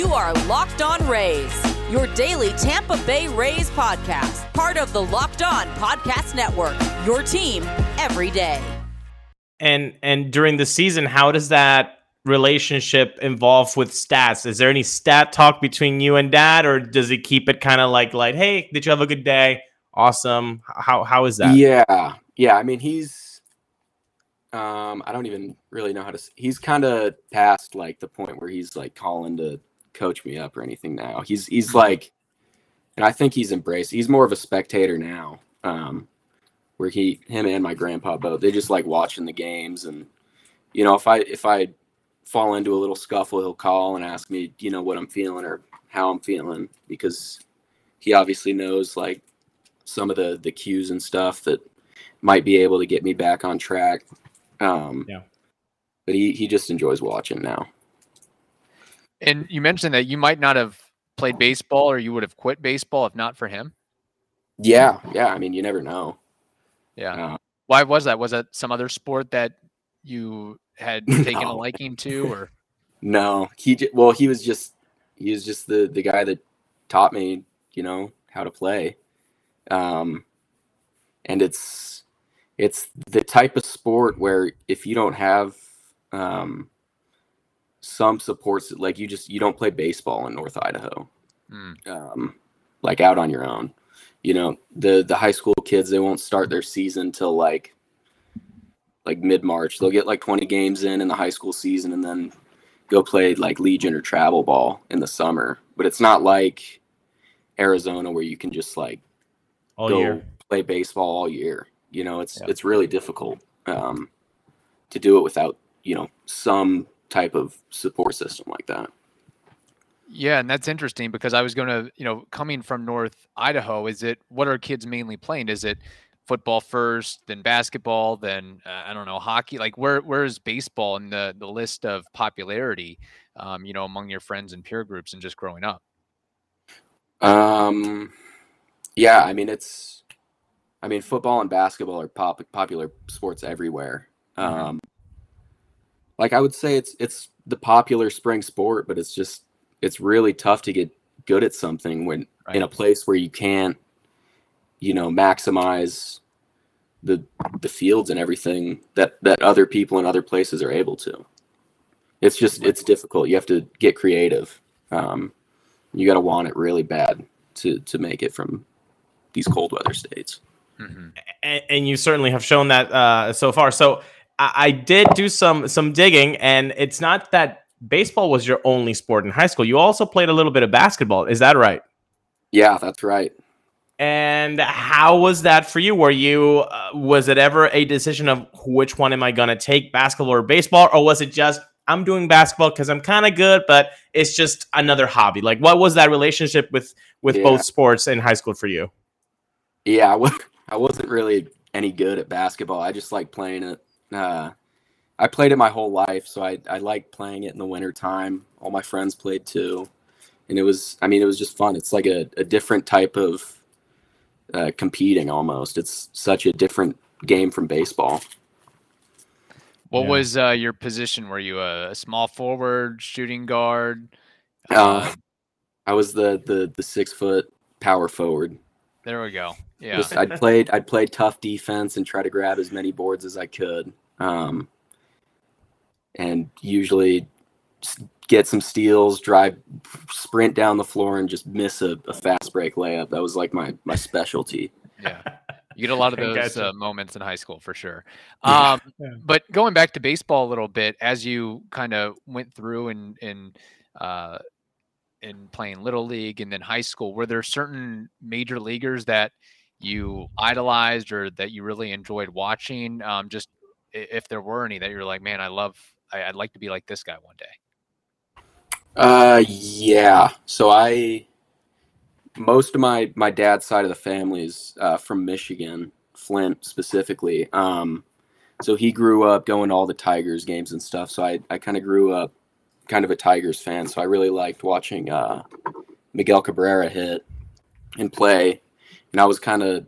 You are Locked On Rays, your daily Tampa Bay Rays podcast, part of the Locked On Podcast Network. Your team every day. And and during the season, how does that relationship involve with stats? Is there any stat talk between you and dad, or does he keep it kind of like like, hey, did you have a good day? Awesome. How how is that? Yeah, yeah. I mean, he's um, I don't even really know how to. s- He's kind of past like the point where he's like calling to coach me up or anything now. He's he's like, and I think he's embraced. He's more of a spectator now. Um, where he, him, and my grandpa both they just like watching the games, and you know, if I if I fall into a little scuffle, he'll call and ask me, you know, what I'm feeling or how I'm feeling because he obviously knows like some of the the cues and stuff that might be able to get me back on track. Um, Yeah. But he he just enjoys watching now. And you mentioned that you might not have played baseball or you would have quit baseball if not for him. Yeah, yeah. I mean, you never know. Yeah. Uh, Why was that? Was that some other sport that you had taken a liking to or no, he j- well, he was just he was just the the guy that taught me, you know, how to play. Um, and it's it's the type of sport where if you don't have um some supports, like you just you don't play baseball in North Idaho. Hmm. um, like out on your own. You know, the the high school kids they won't start their season till like like mid March. They'll get like 20 games in in the high school season and then go play like Legion or travel ball in the summer. But it's not like Arizona where you can just like all go year? play baseball all year. You know, it's Yeah. it's really difficult um, to do it without you know some type of support system like that. Yeah, and that's interesting because I was going to, you know, coming from North Idaho, is it what are kids mainly playing? Is it football first, then basketball, then uh, I don't know, hockey? Like where where is baseball in the the list of popularity, um, you know, among your friends and peer groups and just growing up? Um, yeah, I mean it's, I mean football and basketball are pop popular sports everywhere. Mhm. Um, like I would say it's it's the popular spring sport, but it's just it's really tough to get good at something when in a place where you can't, you know, maximize the the fields and everything that that other people in other places are able to. It's just it's difficult. You have to get creative. Um, you got to want it really bad to to make it from these cold weather states. Mhm. and, and you certainly have shown that uh, so far. So I, I did do some some digging, and it's not that baseball was your only sport in high school. You also played a little bit of basketball. Is that right? Yeah, that's right. And how was that for you? Were you uh, was it ever a decision of which one am I going to take, basketball or baseball, or was it just I'm doing basketball because I'm kind of good, but it's just another hobby? Like, what was that relationship with with Yeah. both sports in high school for you? Yeah, I I wasn't really any good at basketball. I just like playing it. Uh, I played it my whole life, so I I like playing it in the winter time. All my friends played too, and it was I mean it was just fun. It's like a, a different type of uh, competing almost. It's such a different game from baseball. What Yeah. was uh, your position? Were you a, a small forward, shooting guard? Uh, I was the the the six foot power forward. There we go. Yeah. Just I'd played I'd play tough defense and try to grab as many boards as I could. Um, and usually get some steals, drive, sprint down the floor, and just miss a, a fast break layup. That was like my my specialty. yeah. You get a lot of those gotcha. uh, moments in high school for sure. Yeah. Um, Yeah. But going back to baseball a little bit, as you kind of went through and and uh, in playing little league and then high school, were there certain major leaguers that you idolized or that you really enjoyed watching? Um, just if there were any that you're like, man, I love, I, I'd like to be like this guy one day. Uh, yeah. So I, most of my my dad's side of the family is uh, from Michigan, Flint specifically. Um, so he grew up going to all the Tigers games and stuff. So I I kind of grew up kind of a Tigers fan. So I really liked watching uh, Miguel Cabrera hit and play. And I was kind of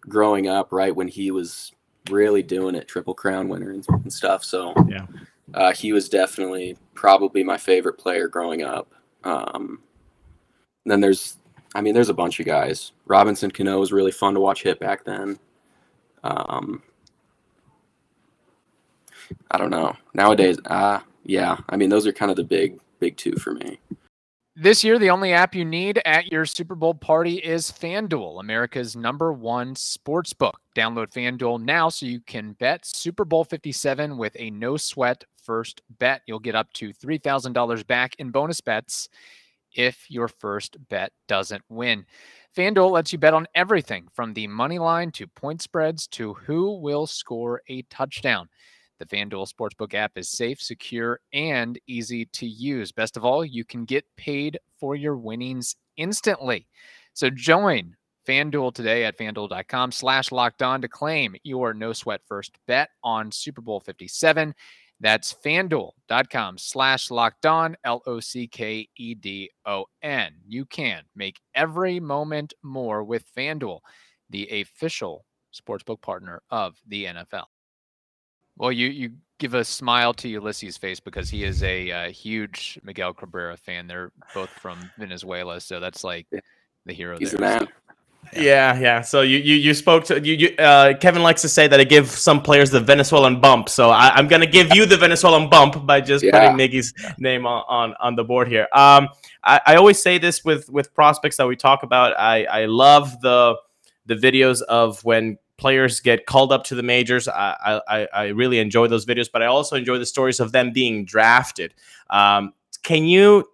growing up right when he was really doing it, Triple Crown winner and, and stuff. So Yeah. uh, he was definitely probably my favorite player growing up. Um, then there's, I mean, there's a bunch of guys. Robinson Cano was really fun to watch hit back then. Um, I don't know. Nowadays, uh, yeah, I mean, those are kind of the big, big two for me. This year, the only app you need at your Super Bowl party is FanDuel, America's number one sports book. Download FanDuel now so you can bet Super Bowl 57 with a no sweat first bet. You'll get up to $3,000 back in bonus bets if your first bet doesn't win. FanDuel lets you bet on everything from the money line to point spreads to who will score a touchdown. The FanDuel Sportsbook app is safe, secure, and easy to use. Best of all, you can get paid for your winnings instantly. So join FanDuel today at fanduel.com slash locked on to claim your no sweat first bet on Super Bowl 57. That's fanduel.com slash locked on, L O C K E D O N. You can make every moment more with FanDuel, the official sportsbook partner of the NFL. Well, you you give a smile to Ulysses' face because he is a, uh huge Miguel Cabrera fan. They're both from Venezuela, so that's like the hero. He's there, man. so- Yeah, yeah. So you you, you spoke to you, you uh, Kevin likes to say that I give some players the Venezuelan bump. So I, I'm gonna give you the Venezuelan bump by just Yeah. putting Miggy's name on, on on the board here. Um, I, I always say this with with prospects that we talk about. I I love the the videos of when players get called up to the majors. I I, I really enjoy those videos, but I also enjoy the stories of them being drafted. Um, can you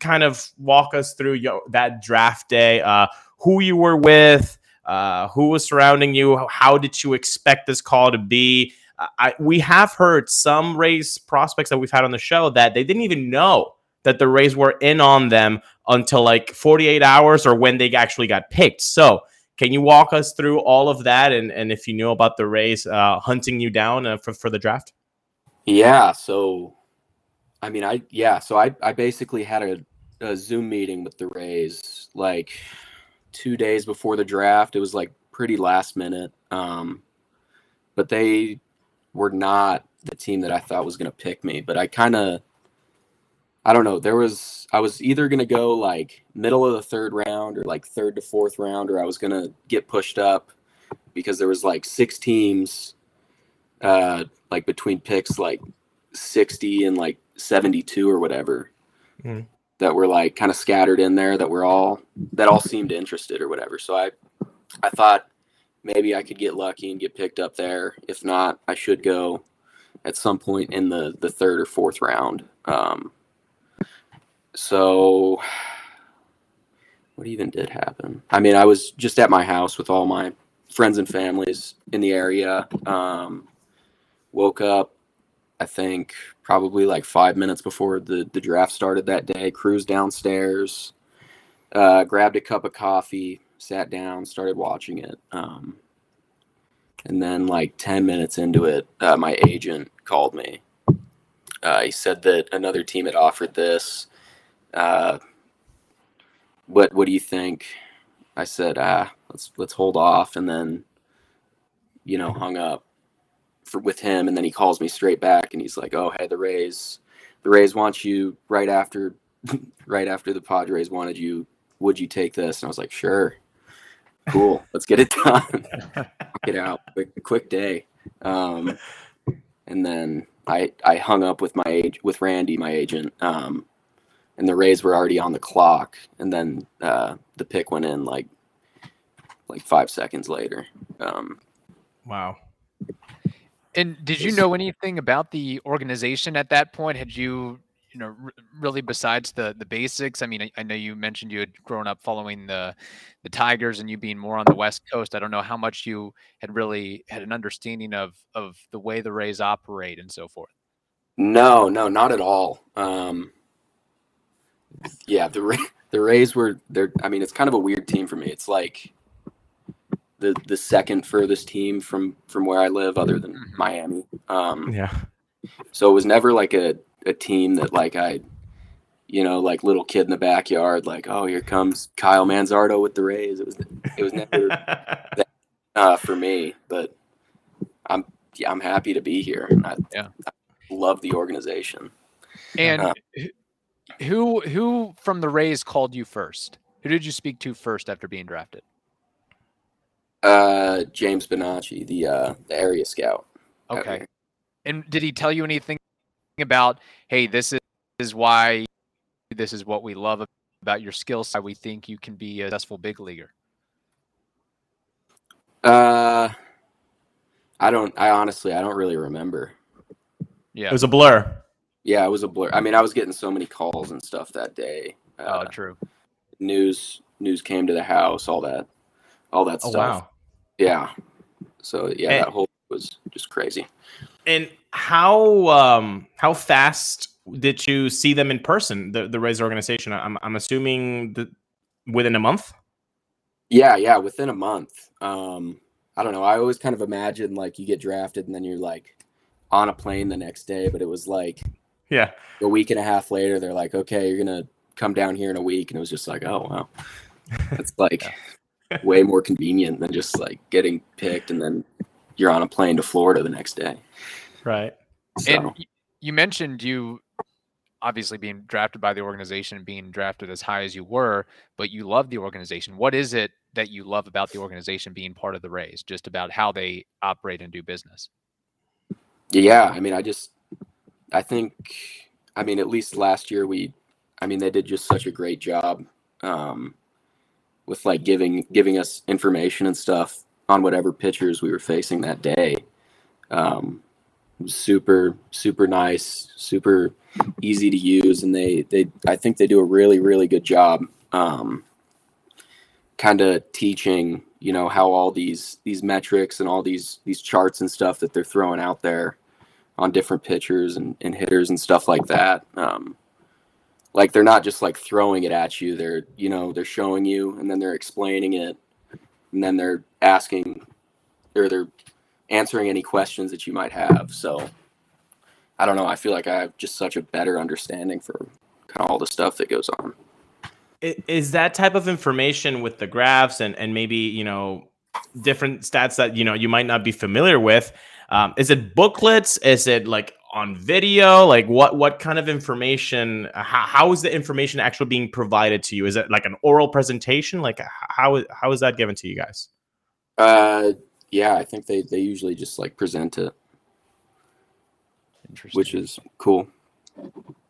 kind of walk us through your, that draft day? Uh, who you were with, uh, who was surrounding you, how did you expect this call to be? Uh, I, we have heard some Rays prospects that we've had on the show that they didn't even know that the Rays were in on them until like 48 hours or when they actually got picked. So, can you walk us through all of that and, and if you knew about the Rays uh, hunting you down uh, for, for the draft? Yeah. So, I mean, I yeah. So I I basically had a, a Zoom meeting with the Rays like two days before the draft. It was like pretty last minute. Um, but they were not the team that I thought was going to pick me. But I kind of, I don't know. There was I was either going to go like middle of the third round or like third to fourth round, or I was going to get pushed up because there was like six teams, uh, like between picks like 60 and like 72 or whatever Mhm. that were like kind of scattered in there that were all that all seemed interested or whatever so i i thought maybe i could get lucky and get picked up there if not i should go at some point in the the third or fourth round um so what even did happen i mean i was just at my house with all my friends and families in the area um woke up I think probably like five minutes before the, the draft started that day, cruised downstairs, uh, grabbed a cup of coffee, sat down, started watching it. Um, and then, like 10 minutes into it, uh, my agent called me. Uh, he said that another team had offered this. Uh, what What do you think? I said, ah, let's let's hold off, and then, you know, hung up for with him and then he calls me straight back and he's like oh hey the rays the rays want you right after right after the padres wanted you. Would you take this? And i was like sure. Cool. Let's get it done. Get out. Quick, quick day. Um, and then i i hung up with my age with randy my agent um, and the rays were already on the clock and then uh, the pick went in like like five seconds later um, Wow. And did you know anything about the organization at that point? Had you, you know, r- really besides the the basics? I mean, I, I know you mentioned you had grown up following the the Tigers and you being more on the West Coast. I don't know how much you had really had an understanding of of the way the Rays operate and so forth. No, no, not at all. Um, yeah, the the Rays were they're. I mean, it's kind of a weird team for me. It's like the the second furthest team from from where I live, other than Mhm. Miami. Um, Yeah. so it was never like a a team that like I, you know, like little kid in the backyard, like oh here comes Kyle Manzardo with the Rays. It was it was never uh, for me, but I'm yeah, I'm happy to be here. I, Yeah. I love the organization. And Uh, who- Who who from the Rays called you first? Who did you speak to first after being drafted? Uh, James Bonacci, the uh, the area scout. Okay. And did he tell you anything about, hey, this is, is why this is what we love about your skill set. We think you can be a successful big leaguer. Uh, I don't. I honestly, I don't really remember. Yeah. It was a blur. Yeah, it was a blur. I mean, I was getting so many calls and stuff that day. Uh, oh, true. news news came to the house, all that, all that Oh stuff. wow. Yeah. So yeah, And- that whole was just crazy. And how um how fast did you see them in person? The the Rays organization. I'm I'm assuming that within a month. Yeah, yeah, within a month. Um, I don't know. I always kind of imagine like you get drafted and then you're like on a plane the next day, but it was like Yeah. a week and a half later. They're like, okay, you're gonna come down here in a week, and it was just like, oh wow, it's like way more convenient than just like getting picked and then you're on a plane to Florida the next day. Right. So. And you mentioned you obviously being drafted by the organization and being drafted as high as you were, but you love the organization. What is it that you love about the organization being part of the Rays? Just about how they operate and do business. Yeah, I mean, I just, I think, I mean, at least last year we, I mean, they did just such a great job um, with like giving giving us information and stuff on whatever pitchers we were facing that day. Um, super super nice, super easy to use, and they they I think they do a really really good job. Um, kind of teaching you know how all these these metrics and all these these charts and stuff that they're throwing out there on different pitchers and, and hitters and stuff like that. Um, like they're not just like throwing it at you. They're you know they're showing you and then they're explaining it and then they're asking or they're answering any questions that you might have. So i don't know. I feel like i have just such a better understanding for kind of all the stuff that goes on. Is that type of information with the graphs and and maybe you know different stats that you know you might not be familiar with? Um, is it booklets? Is it like on video? Like what what kind of information? How, how is the information actually being provided to you? Is it like an oral presentation? Like how how is how is that given to you guys? uh yeah i think they they usually just like present it Interesting. which is cool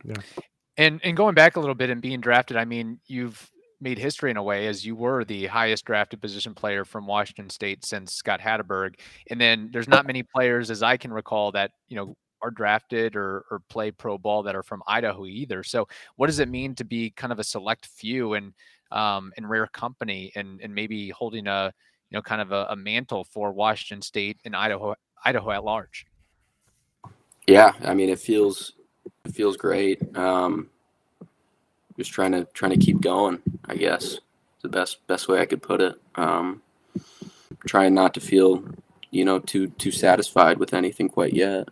Yeah. And and going back a little bit and being drafted, I mean, you've made history in a way as you were the highest drafted position player from Washington State since Scott Hatteberg. And then there's not many players, as I can recall, that you know are drafted or or play pro ball that are from Idaho either. So what does it mean to be kind of a select few and um, and rare company and and maybe holding a you know kind of a, a mantle for Washington State and Idaho Idaho at large? Yeah, I mean, it feels it feels great. Um, just trying to trying to keep going. I guess the best best way I could put it. Um, trying not to feel, you know, too too satisfied with anything quite yet.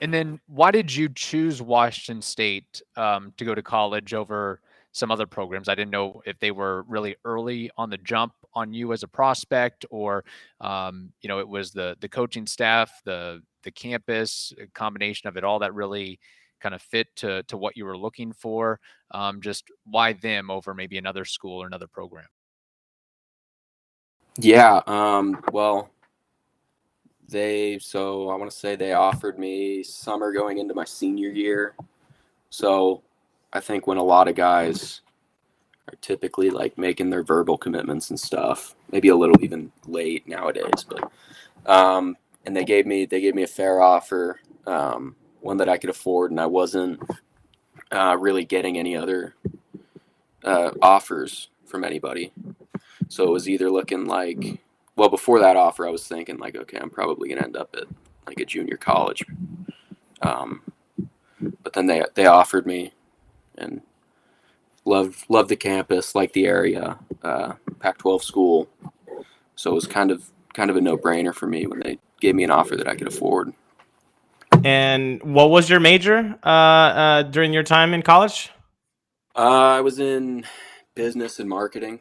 And then why did you choose Washington State um, to go to college over some other programs? I didn't know if they were really early on the jump on you as a prospect, or um, you know, it was the the coaching staff, the the campus, a combination of it all that really kind of fit to to what you were looking for. Um, just why them over maybe another school or another program? Yeah. Um, well, they so I want to say they offered me summer going into my senior year. So I think when a lot of guys are typically like making their verbal commitments and stuff, maybe a little even late nowadays, but um, and they gave me they gave me a fair offer, um, one that I could afford, and I wasn't uh, really getting any other uh, offers from anybody. So it was either looking like, well, before that offer, I was thinking like, okay, I'm probably gonna end up at like a junior college. Um, but then they they offered me, and love love the campus, like the area, uh, Pac-12 school. So it was kind of kind of a no brainer for me when they gave me an offer that I could afford. And what was your major uh, uh, during your time in college? Uh, I was in business and marketing.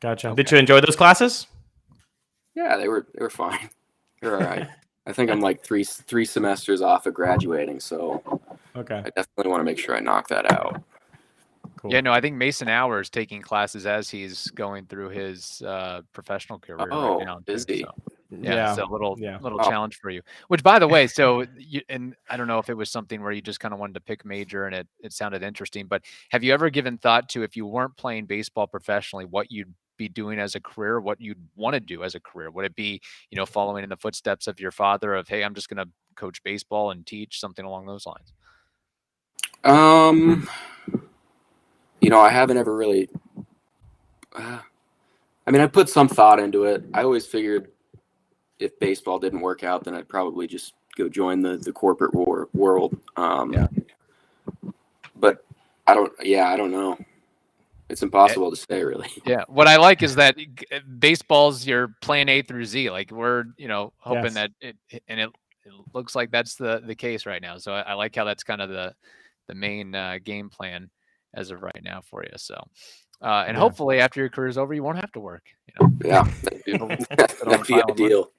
Gotcha. Did you enjoy those classes? Yeah, they were they were fine. They're all right. I think I'm like three three semesters off of graduating, so Okay. I definitely want to make sure I knock that out. Cool. Yeah, no, I think Mason Auer is taking classes as he's going through his uh, professional career Oh, right now. too, is so, yeah, so a little yeah. little Oh. challenge for you. Which, by the way, so you, and I don't know if it was something where you just kind of wanted to pick major and it it sounded interesting, but have you ever given thought to if you weren't playing baseball professionally, what you'd be doing as a career, what you'd want to do as a career? Would it be, you know, following in the footsteps of your father of, hey, I'm just going to coach baseball and teach something along those lines? Um, you know, I haven't ever really. Uh, I mean, I put some thought into it. I always figured if baseball didn't work out, then I'd probably just go join the the corporate war, world. Um, Yeah. But I don't. Yeah, I don't know. It's impossible to say, really. Yeah, what I like is that uh, baseball's your plan A through Z. Like we're, you know, hoping Yes. that it it- and it, it looks like that's the the case right now. So I, I like how that's kind of the the main uh, game plan as of right now for you. So, uh, and Yeah. hopefully after your career's over, you won't have to work. You know, Yeah, that'd be, It'll- that'd be pile money. ideal.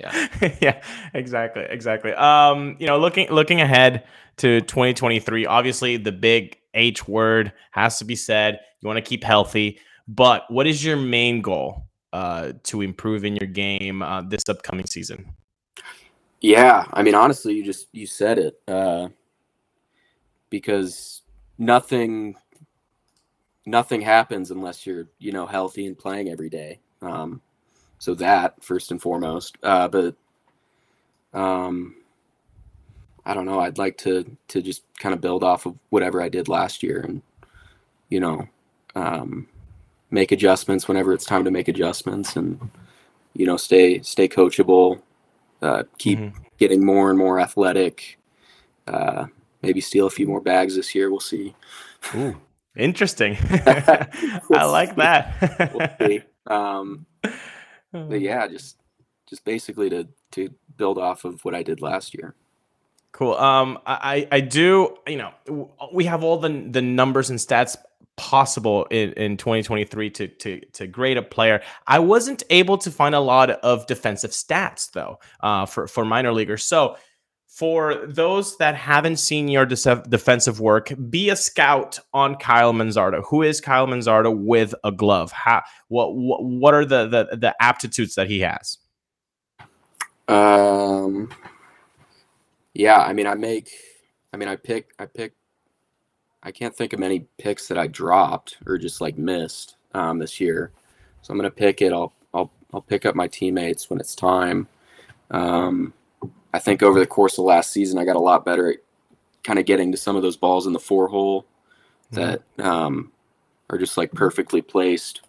Yeah. yeah, exactly, exactly. Um, you know, looking looking ahead to 2023, obviously the big H word has to be said. You want to keep healthy, but what is your main goal uh, to improve in your game uh, this upcoming season? Yeah, I mean, honestly, you just you said it. Uh, because nothing, nothing happens unless you're you know healthy and playing every day. Um, so that first and foremost. Uh, but um, I don't know. I'd like to to just kind of build off of whatever I did last year, and you know, um, make adjustments whenever it's time to make adjustments, and you know, stay stay coachable. Uh, keep Mhm. getting more and more athletic. Uh, maybe steal a few more bags this year. We'll see. Ooh, interesting. I like We'll that. see. Um, but yeah, just just basically to to build off of what I did last year. Cool. Um, I I do. You know, we have all the the numbers and stats possible in, in 2023 to to to grade a player. I wasn't able to find a lot of defensive stats though, uh, for for minor leaguers. So. For those that haven't seen your dece- defensive work, be a scout on Kyle Manzardo. Who is Kyle Manzardo with a glove? How what what, are the, the the aptitudes that he has? Um, yeah, I mean, I make, I mean, I pick, I pick, I can't think of many picks that I dropped or just like missed um, this year. So I'm gonna pick it. I'll, I'll, I'll pick up my teammates when it's time. Um, I think over the course of last season, I got a lot better at kind of getting to some of those balls in the four hole that um, are just like perfectly placed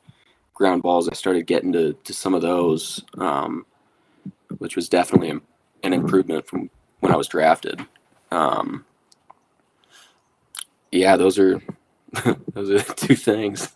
ground balls. I started getting to, to some of those. Um, which was definitely an improvement from when I was drafted. Um, yeah, those are those are the two things.